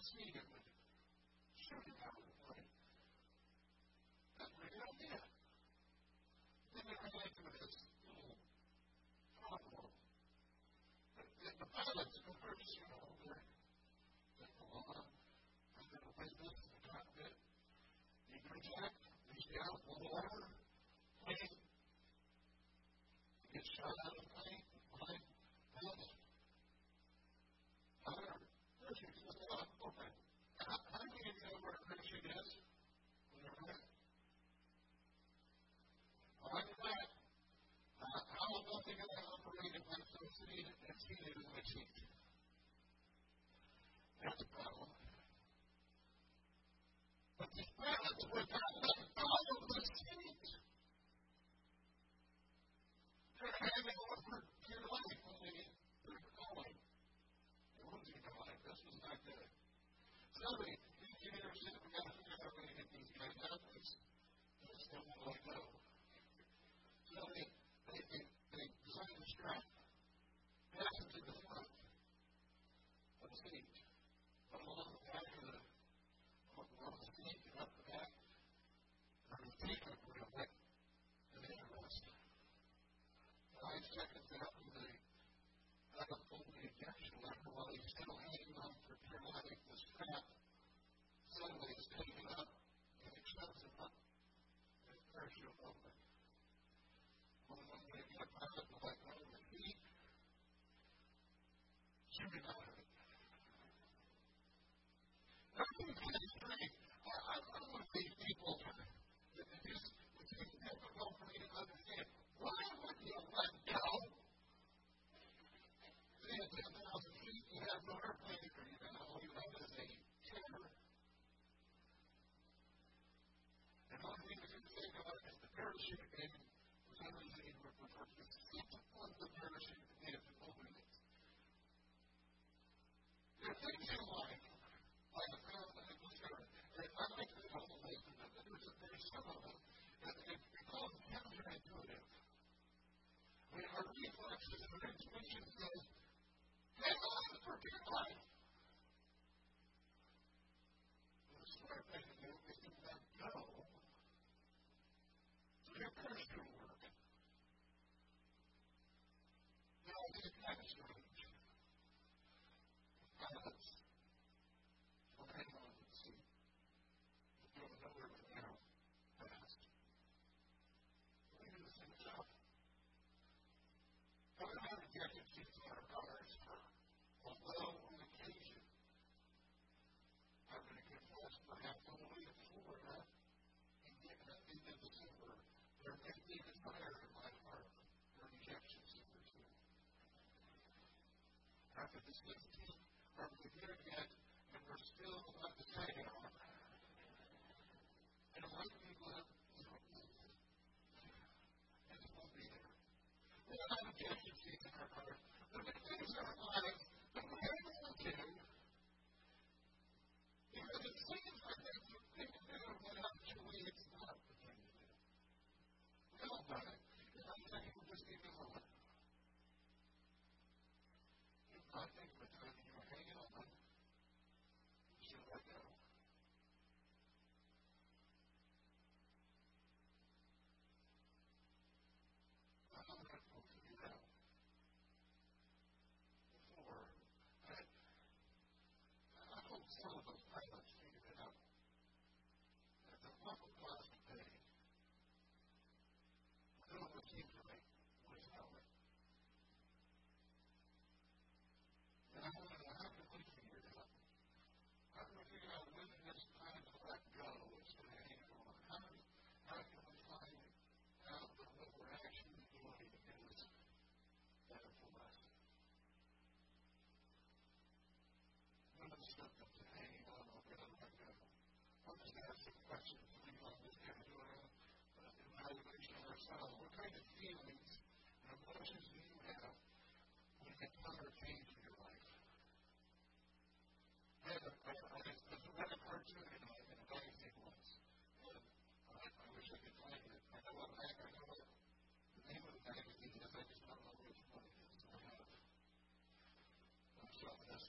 this meeting, I'm going to show you how worth to some of them, it, it becomes counterintuitive. I mean, our reflexes and our intuition says, hang on for dear life. her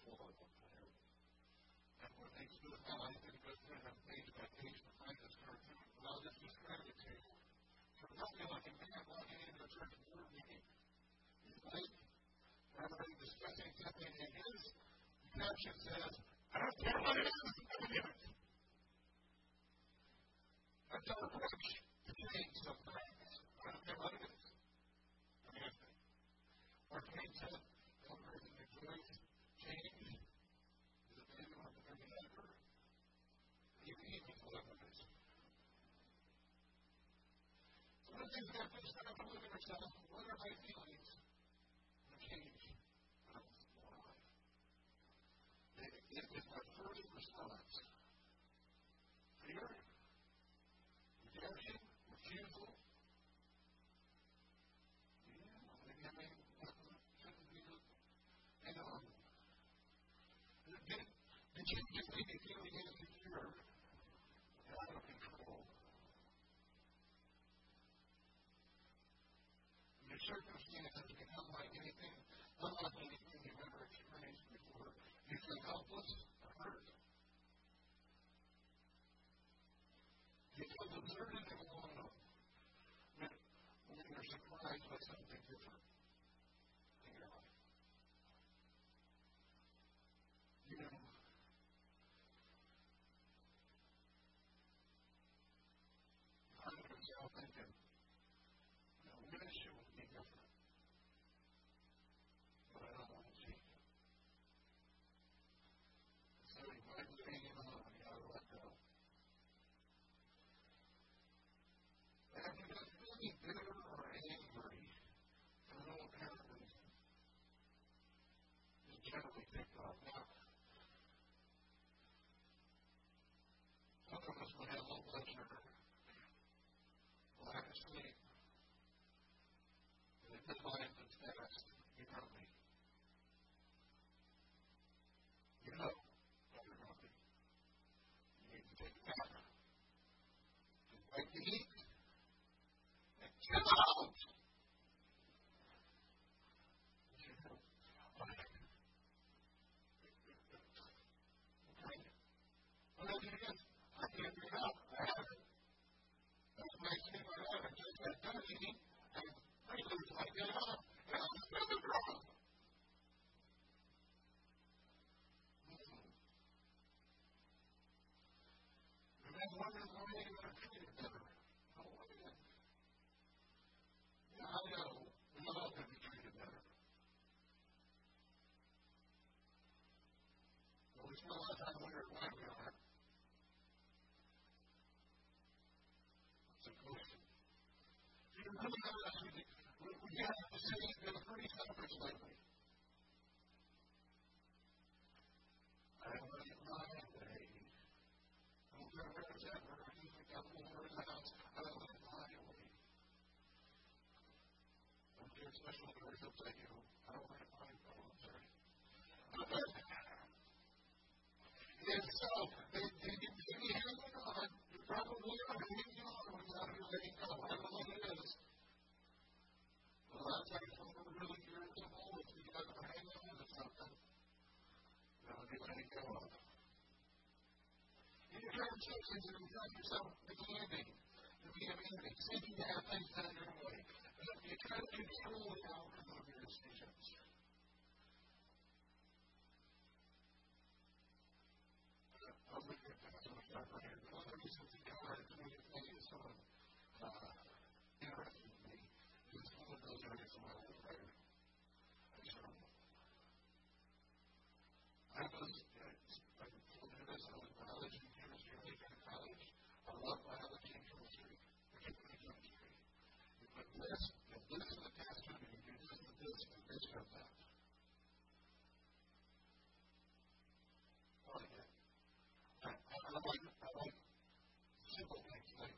forward on. When things do align, then it goes through that page by page find this cartoon. Well, this was kind of a table. So nothing like a man walking into a church board meeting. He's late. Everybody discussing something it is. The caption says, I don't care what it is, I'm going to do it. That's our approach to change something. To start to look at ourselves. What are my feelings? Lately. I want to my way. I care where it's at, where it's in the couple, where it's house. I to my way. I don't care special he'll tell you. I don't want to get my way. I'm sorry. And so, they, they get to be hanging on. You probably are hanging on without you letting go. I don't know what it is. But a lot of times when we're really irritable, if we got to hang on to something, you know, we let it go of. If you find yourself seeking to have things done your way, you try to control the outcome of your decisions, I'll look at that. Here. One of the reasons to me is so uh, interested in me is one of those areas of my life where I struggle. I was, I told you this, I was biology and chemistry major in college. I love biology and chemistry, particularly chemistry. You put this and this in the test tube, and you do this and this, and this comes out. Like it. I, I, I like, I like simple things like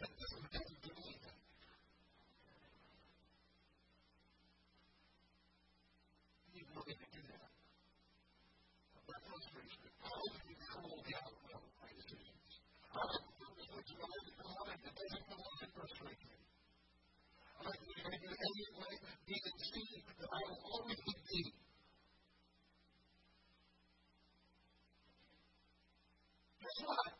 that doesn't to. You the outcome of my decisions? I to the that doesn't me. I that I will always what?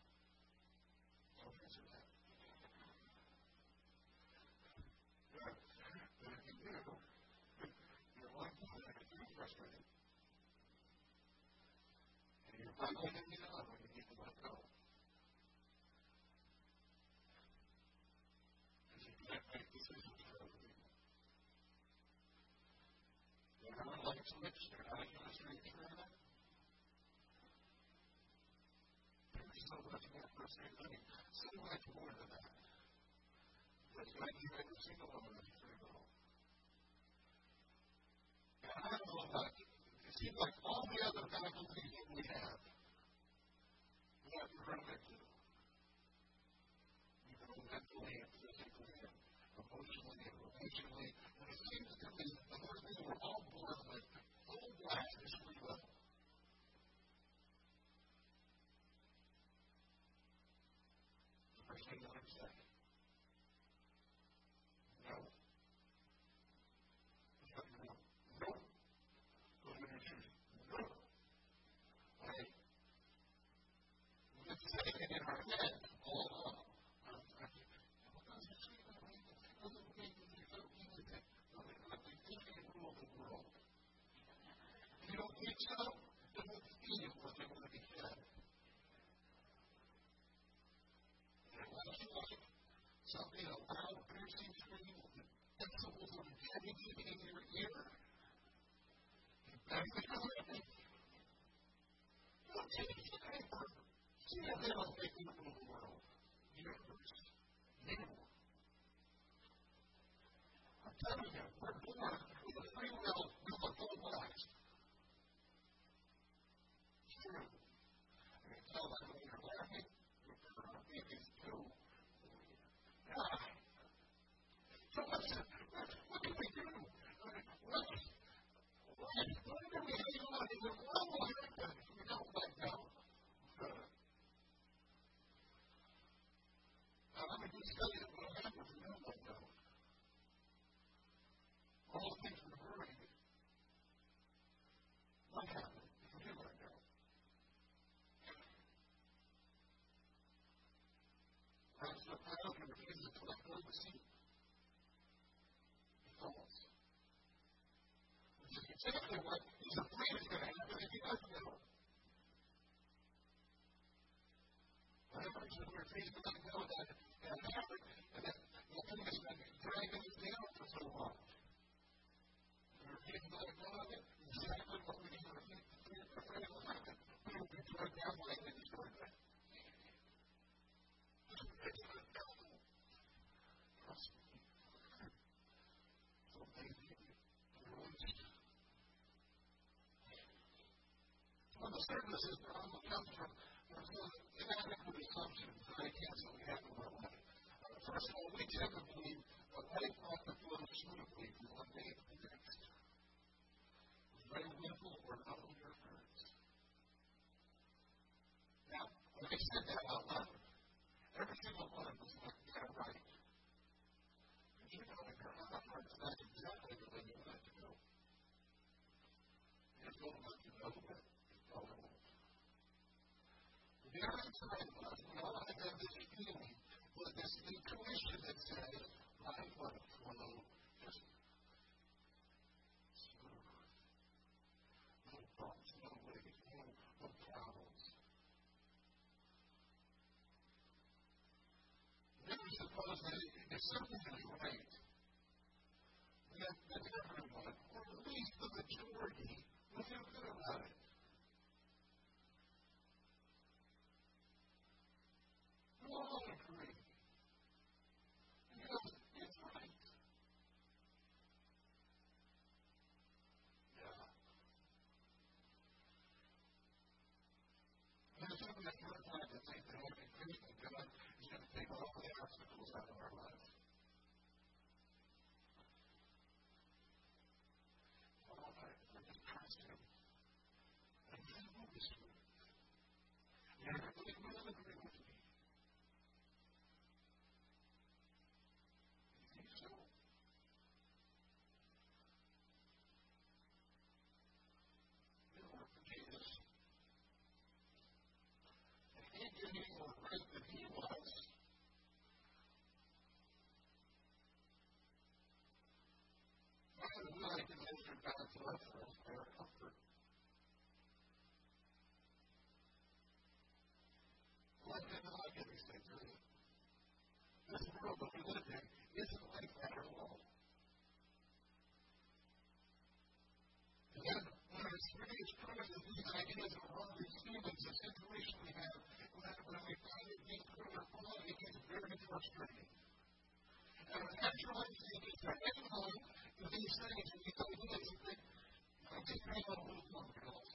Not going to get when you need to let go. Because you can't make decisions for other people. You ever like a mixture? How do you illustrate that? so much more. I mean, so much more than that. But you might be every single one of them free will. And I don't know about it seems like all the other faculties that we have, into. You know, mentally and physically and emotionally and relationally. And it seems to me that we're all born with full blast this free will. something a loud, piercing scream with intensity in your ear. You be listening. Don't take it for granted. See how they don't make the world, universe, you. I'm telling you, we're born with a free will, with a full lives. It's true. I can tell that when you're laughing, you're thinking, too. So what, what can we do? What, what, what do we hang on to? What will happen if we don't let go? Now, let me just tell you what happens if we don't let go. All the things we're worried. What happens if we do let go? Perhaps the power and refuses to let go of the seat. He falls. Which what he's afraid is going to happen if he doesn't go. Whatever he's afraid he's going to go, that, that happened, and that the thing is going to drag him down for so long. And we're getting let go of it, exactly what we need to be afraid will happen. We will be dragged down like it is going to One of the services problem comes from inadequate assumptions and ideas that we have of our life. First of all, we tend to believe that life ought to smoothly from one day to the next. Very little or no interference. Now, when I said that out loud, every single one of us went, yeah, right. And you know, in your heart, that's exactly the way you want it to go to let you know that it's going Other side was, we all have this feeling, with this intuition that says, I want to flow just. No bumps, no waves, no, no problems. We suppose that if something is right, this really. These ideas are with students. This information we have, when we find it being proven wrong, it gets very frustrating. And actually, the end point of these things is that ideas that they hang on a little longer.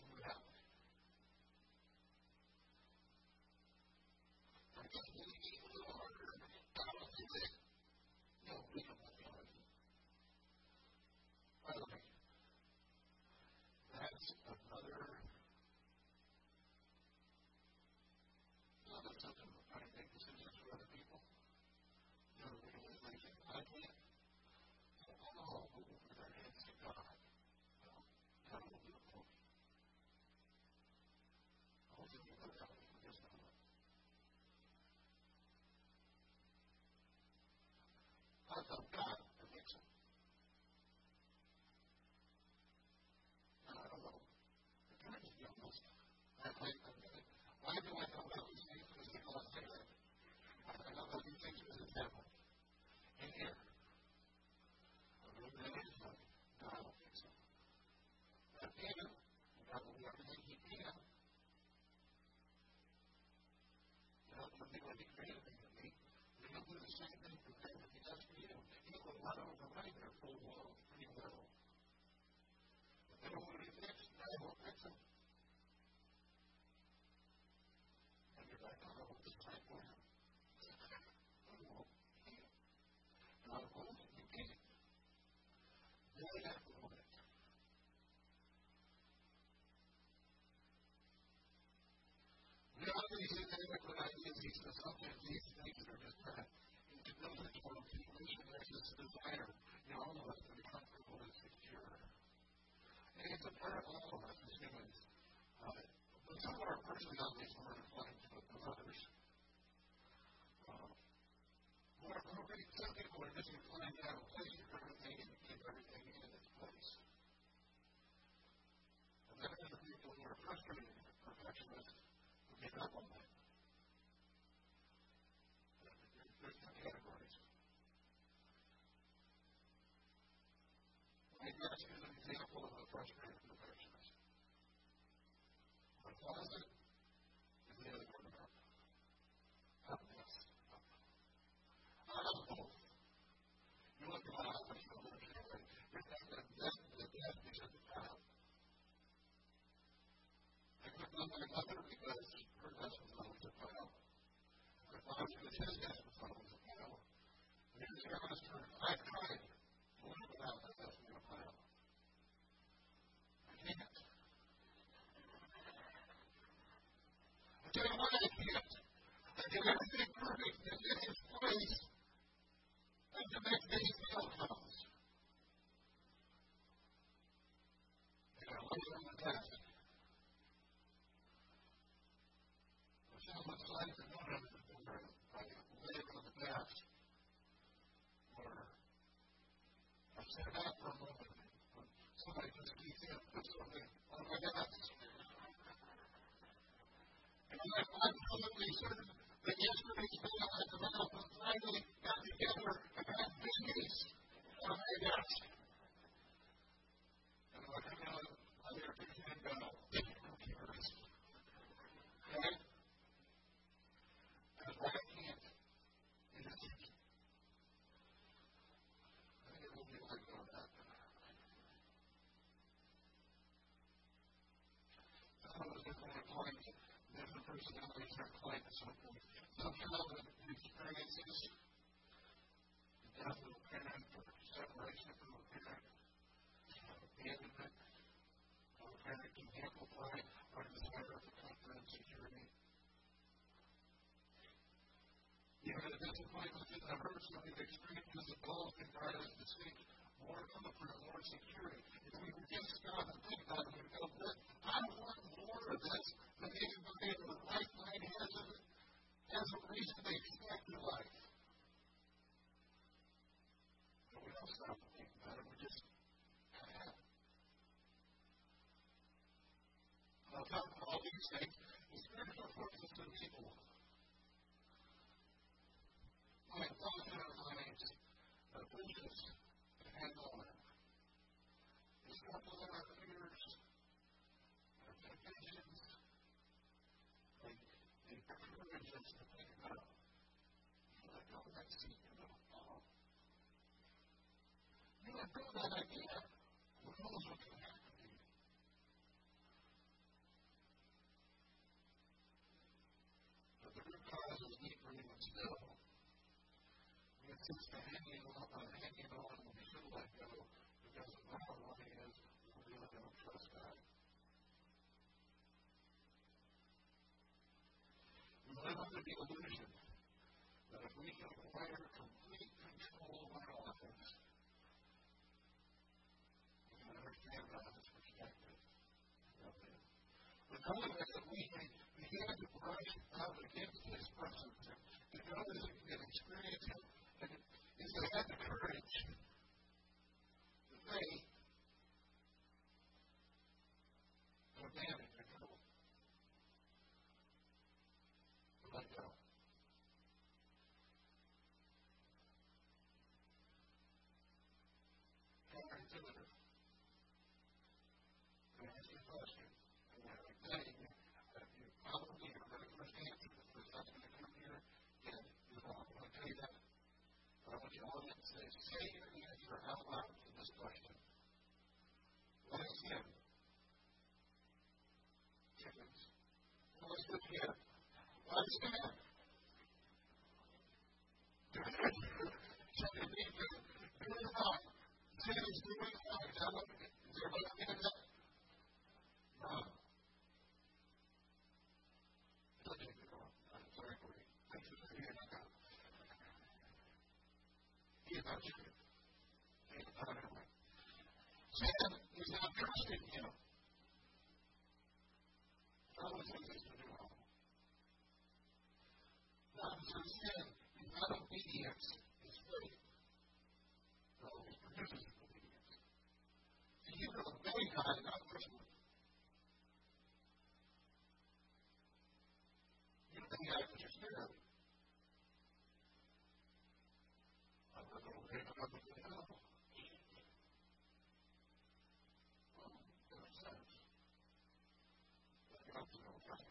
especially on these murder claims, but the others. Uh, However, some people are just inclined to place everything and keep everything in its place. And then there's the people who are frustrated, perfectionists, who give up on that. agenda and phones of power. And here's the minister, I've tried to live without the destiny of power. I can't. I tell you what, I can't. I did everything perfect in his place. And the next day Thank you. yesterday's the got together. personalities are quite and so forth. Experiences, the death of a parent or separation from a parent, abandonment of a parent can amplify our desire for comfort and security. Even a disappointment in the hurts of these experiences evolve in us to seek more comfort, more security. If we resist God and think about it, we go, I want more of this. Seems to hanging on, uh, hanging on we should let go because the bottom line is we really don't trust God. We live under the illusion that if we can acquire complete control of our lives, we can understand God's perspective. But knowing that we, we had to brush up against His presence and to know that we can experience Him, to have the courage, the faith, to abandon control. To let go. Counterintuitive. I ask you a question. And when I'm saying that you probably are going to understand it because that's going to come here, and you're wrong. I'm going to tell you that. But I want you all to say, say your answer out loud to this question. What is sin? Chickens. What is good here? What is sin? Chicken being good. Doing wrong. Sin is doing wrong. Is that what? Is there what I'm getting at? Wrong. Don't take it wrong. I'm sorry for you. Thanks for being my God. He is is not trusting Him. That was what is to do wrong. Not so sin is not obedience, it's faith. That always produces obedience. So you will obey God, not personally. You obey God with your spirit. I'm not going to obey God with my mouth. Well, that makes sense. But you have to know right.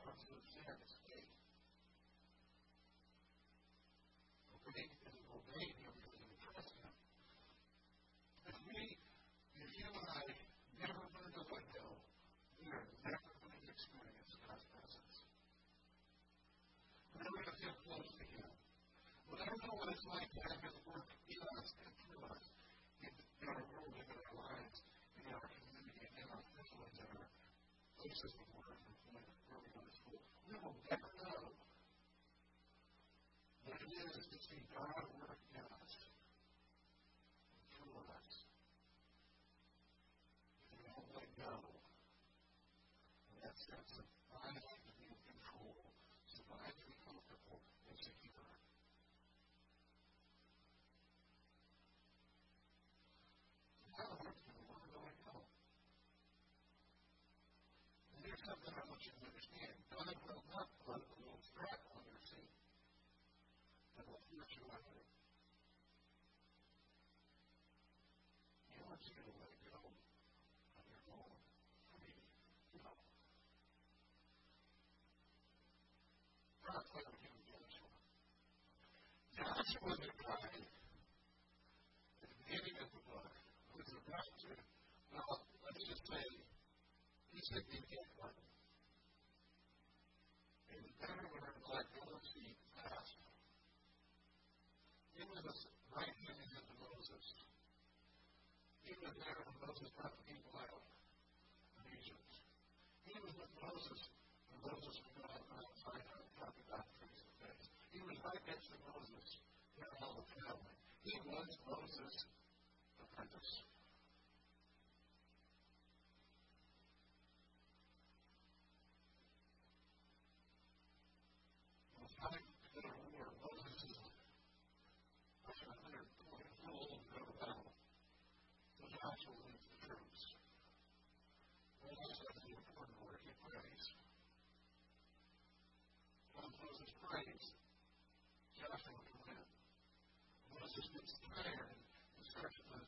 Absolute sin is faith. Obeying is obeying Him because you trust Him. If we, if you and I never learn to let go, we are never going to experience God's presence. We're never going to feel close to Him. We'll never know what it's like to have His work in us and through us, in, in our world, in our lives, in our community, in our families, in our places of work, and where we go to school. We will never know what it is to see God work in us and through us. If we don't let go, and that sense of finally to be in control, survive to be comfortable and secure. How hard can we learn to let go? And there's something I want you to understand. God will not put a little strap on your feet that will hurt you under it. He wants you to let go of your own free will. God played with you in Joshua. Joshua the guy at the beginning of the book was about to, well, let's just say, he said he can't run. And he better learn to let go of feet fast. He was right hand to Moses. He was there when Moses brought the people out of Egypt. He was with Moses when Moses was going out on Sinai and talking about face to face. He was right next to Moses in all the family. He was Moses' apprentice. It was time to go to war. Moses is 120 years old to go to battle. just gets tired and starts to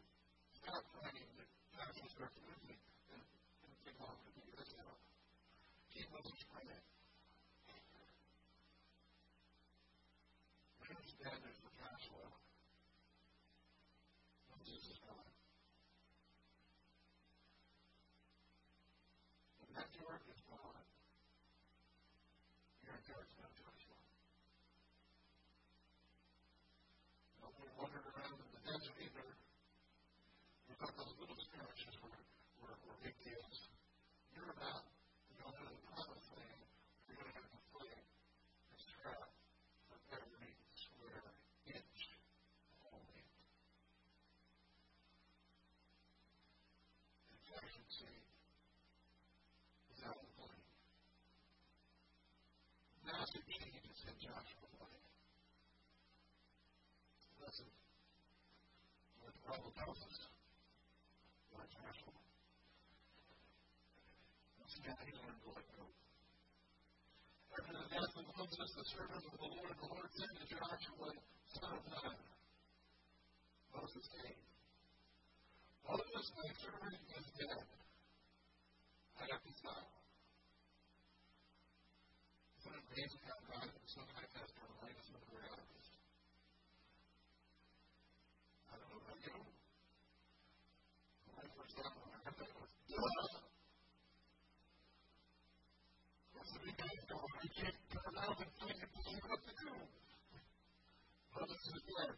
stop fighting, but Joshua starts moving and, and take longer to figure this out. Keep Moses praying. Where's standard for Joshua? Moses is gone. And that Jordan is gone. You're in charge now, Joshua. Don't be wandering around in the desert either. Thought those little skirmishes were, were, were big deals. You're about to go into the promised land. You're going to have to fight this trap for every square inch of land. And you see, is out of the plane. Massive changes in Joshua's life. Listen, what the Bible tells us about Joshua. Once again, he learned to let go. After the death of Moses, the servant of the Lord, the Lord said to Joshua, son of Nun, Moses came. Moses, my servant, is dead. I have to stop. Isn't it amazing how God sometimes has to remind us of the realities? I don't know about you. When I first got one, I heard that it was, duh! What's the big deal? I can't turn around and think and tell you what to do. Moses is dead.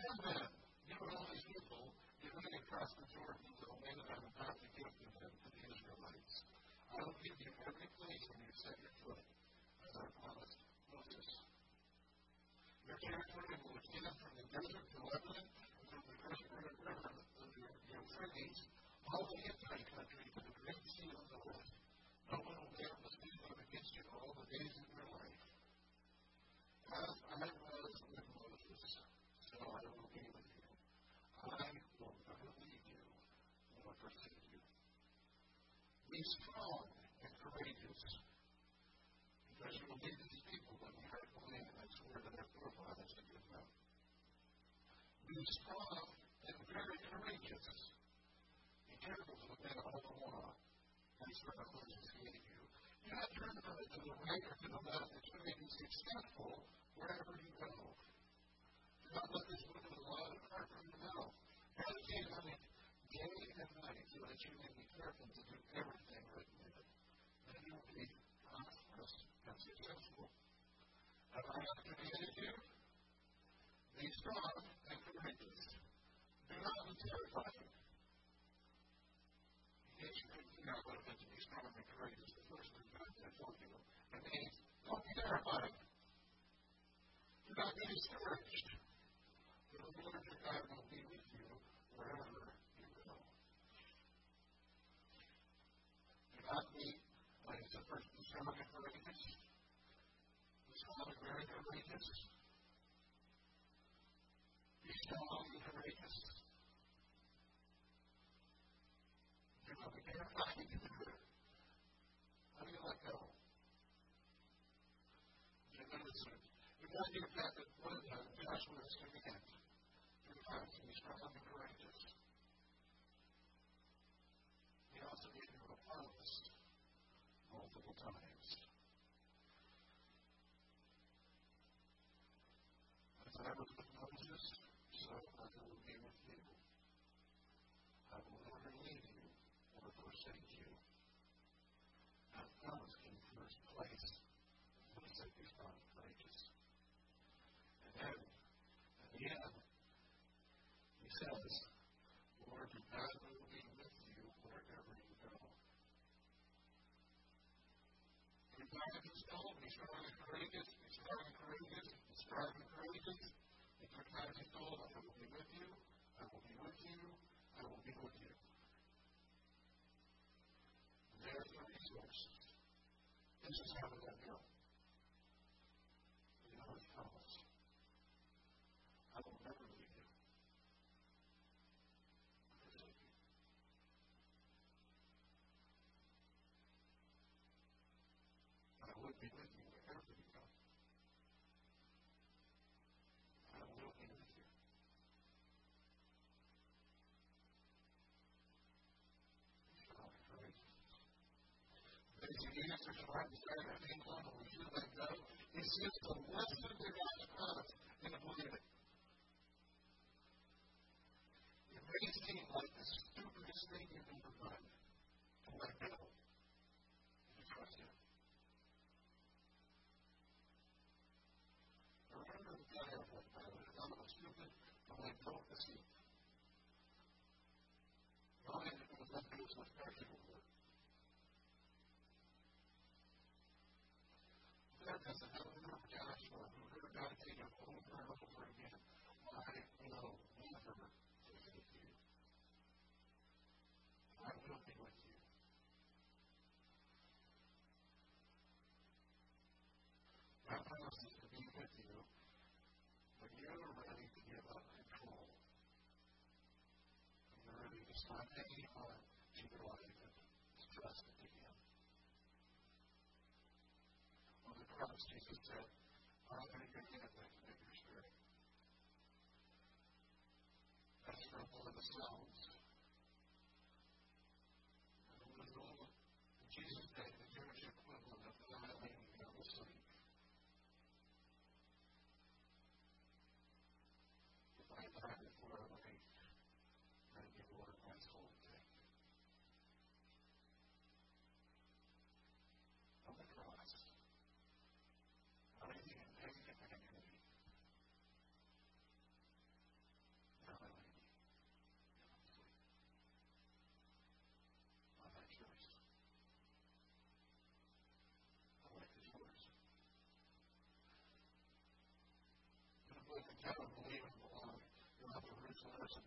And then, you and all these people, you're going to cross the Jordan to the land that I'm about to give to them, to the Israelites. I will give you every place where you set your foot, as I promised Moses. Your territory will extend from the desert to Lebanon, and from the first river of the Euphrates, all the Hittite country to the great sea of the north. No one will be able to speak up against you all the days of your life. As I was with Moses, so I will be with you. I will never leave you nor forsake you. Be strong and courageous, because you will lead these people when have the land I swore to their forefathers to give them. Be strong and very courageous. Be careful to obey all the law and swear that Moses gave you. Do not turn from to the right or to the left, that you may be successful wherever you go. Do not let this book of the law depart from your mouth. Meditate on it day and night, so that you may be careful to do everything written in it. Then you will be prosperous and successful. Have I not commanded you? Strong and courageous. Do not be terrified. Case you to be strong and courageous, the first God you, don't be terrified. Do not be discouraged. For the Lord your God will be with you wherever you go. Do not be, like the first, strong and courageous. Strong and very courageous. Be strong and courageous. Do not be terrified. How do you let go? You notice that to to one of the to be and courageous. He also gave a promise multiple times. As I was with Moses, so I will be with you. I will never leave you forsake you. That promise came first place. What is it? Be strong and. And then, at the end, he says, Lord, your God will be with you wherever you go. Your God is told, be strong and courageous, be strong and courageous, be strong and courageous. Your God is told, I will be with you, I will be with you, I will be with you. There's the resource. This is how we let go. You know his promise. I will never leave you. I will be with you wherever you the answer is right our name on when we should let go. It's just to listen to God's promise and believe it. It may seem like the stupidest thing you've ever done to let go and to trust Him. Remember the guy I went by, I'm a stupid to let go of the seat. God was let go so special with Have a number Joshua who heard God say over and over again, I will never forsake you. I will be with you. God promises to be with you when you're ready to give up control. When you're ready to stop hanging on cross, Jesus said, I'm going to give you that make your spirit. That's from one of the Psalms. And it was all Jesus' day, the Jewish equivalent of violating on the sleep. If I die before I wake, then you order my soul to take. On the cross, not anything in pain and agony, violating on sleep. On that choice. I like his words. In the book of John, Believe and Belong, Robert Bruce Larson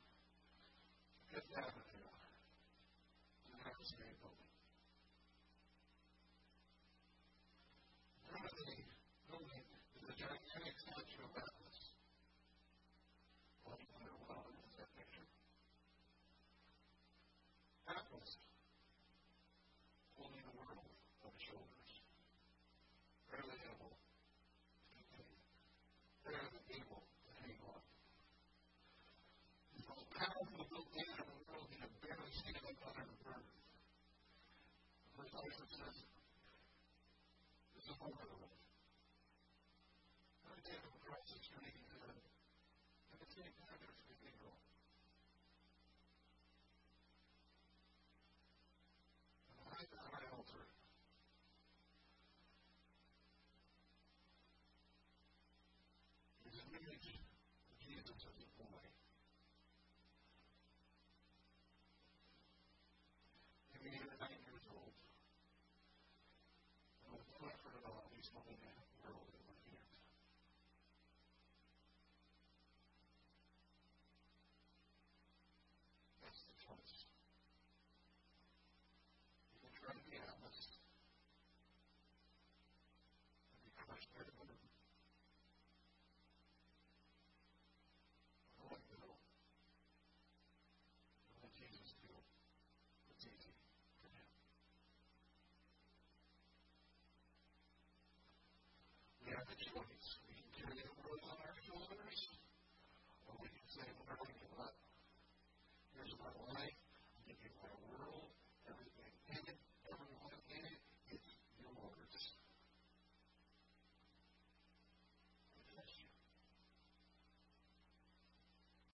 Avenue to the Harris State Building. Jesus as a form of choice.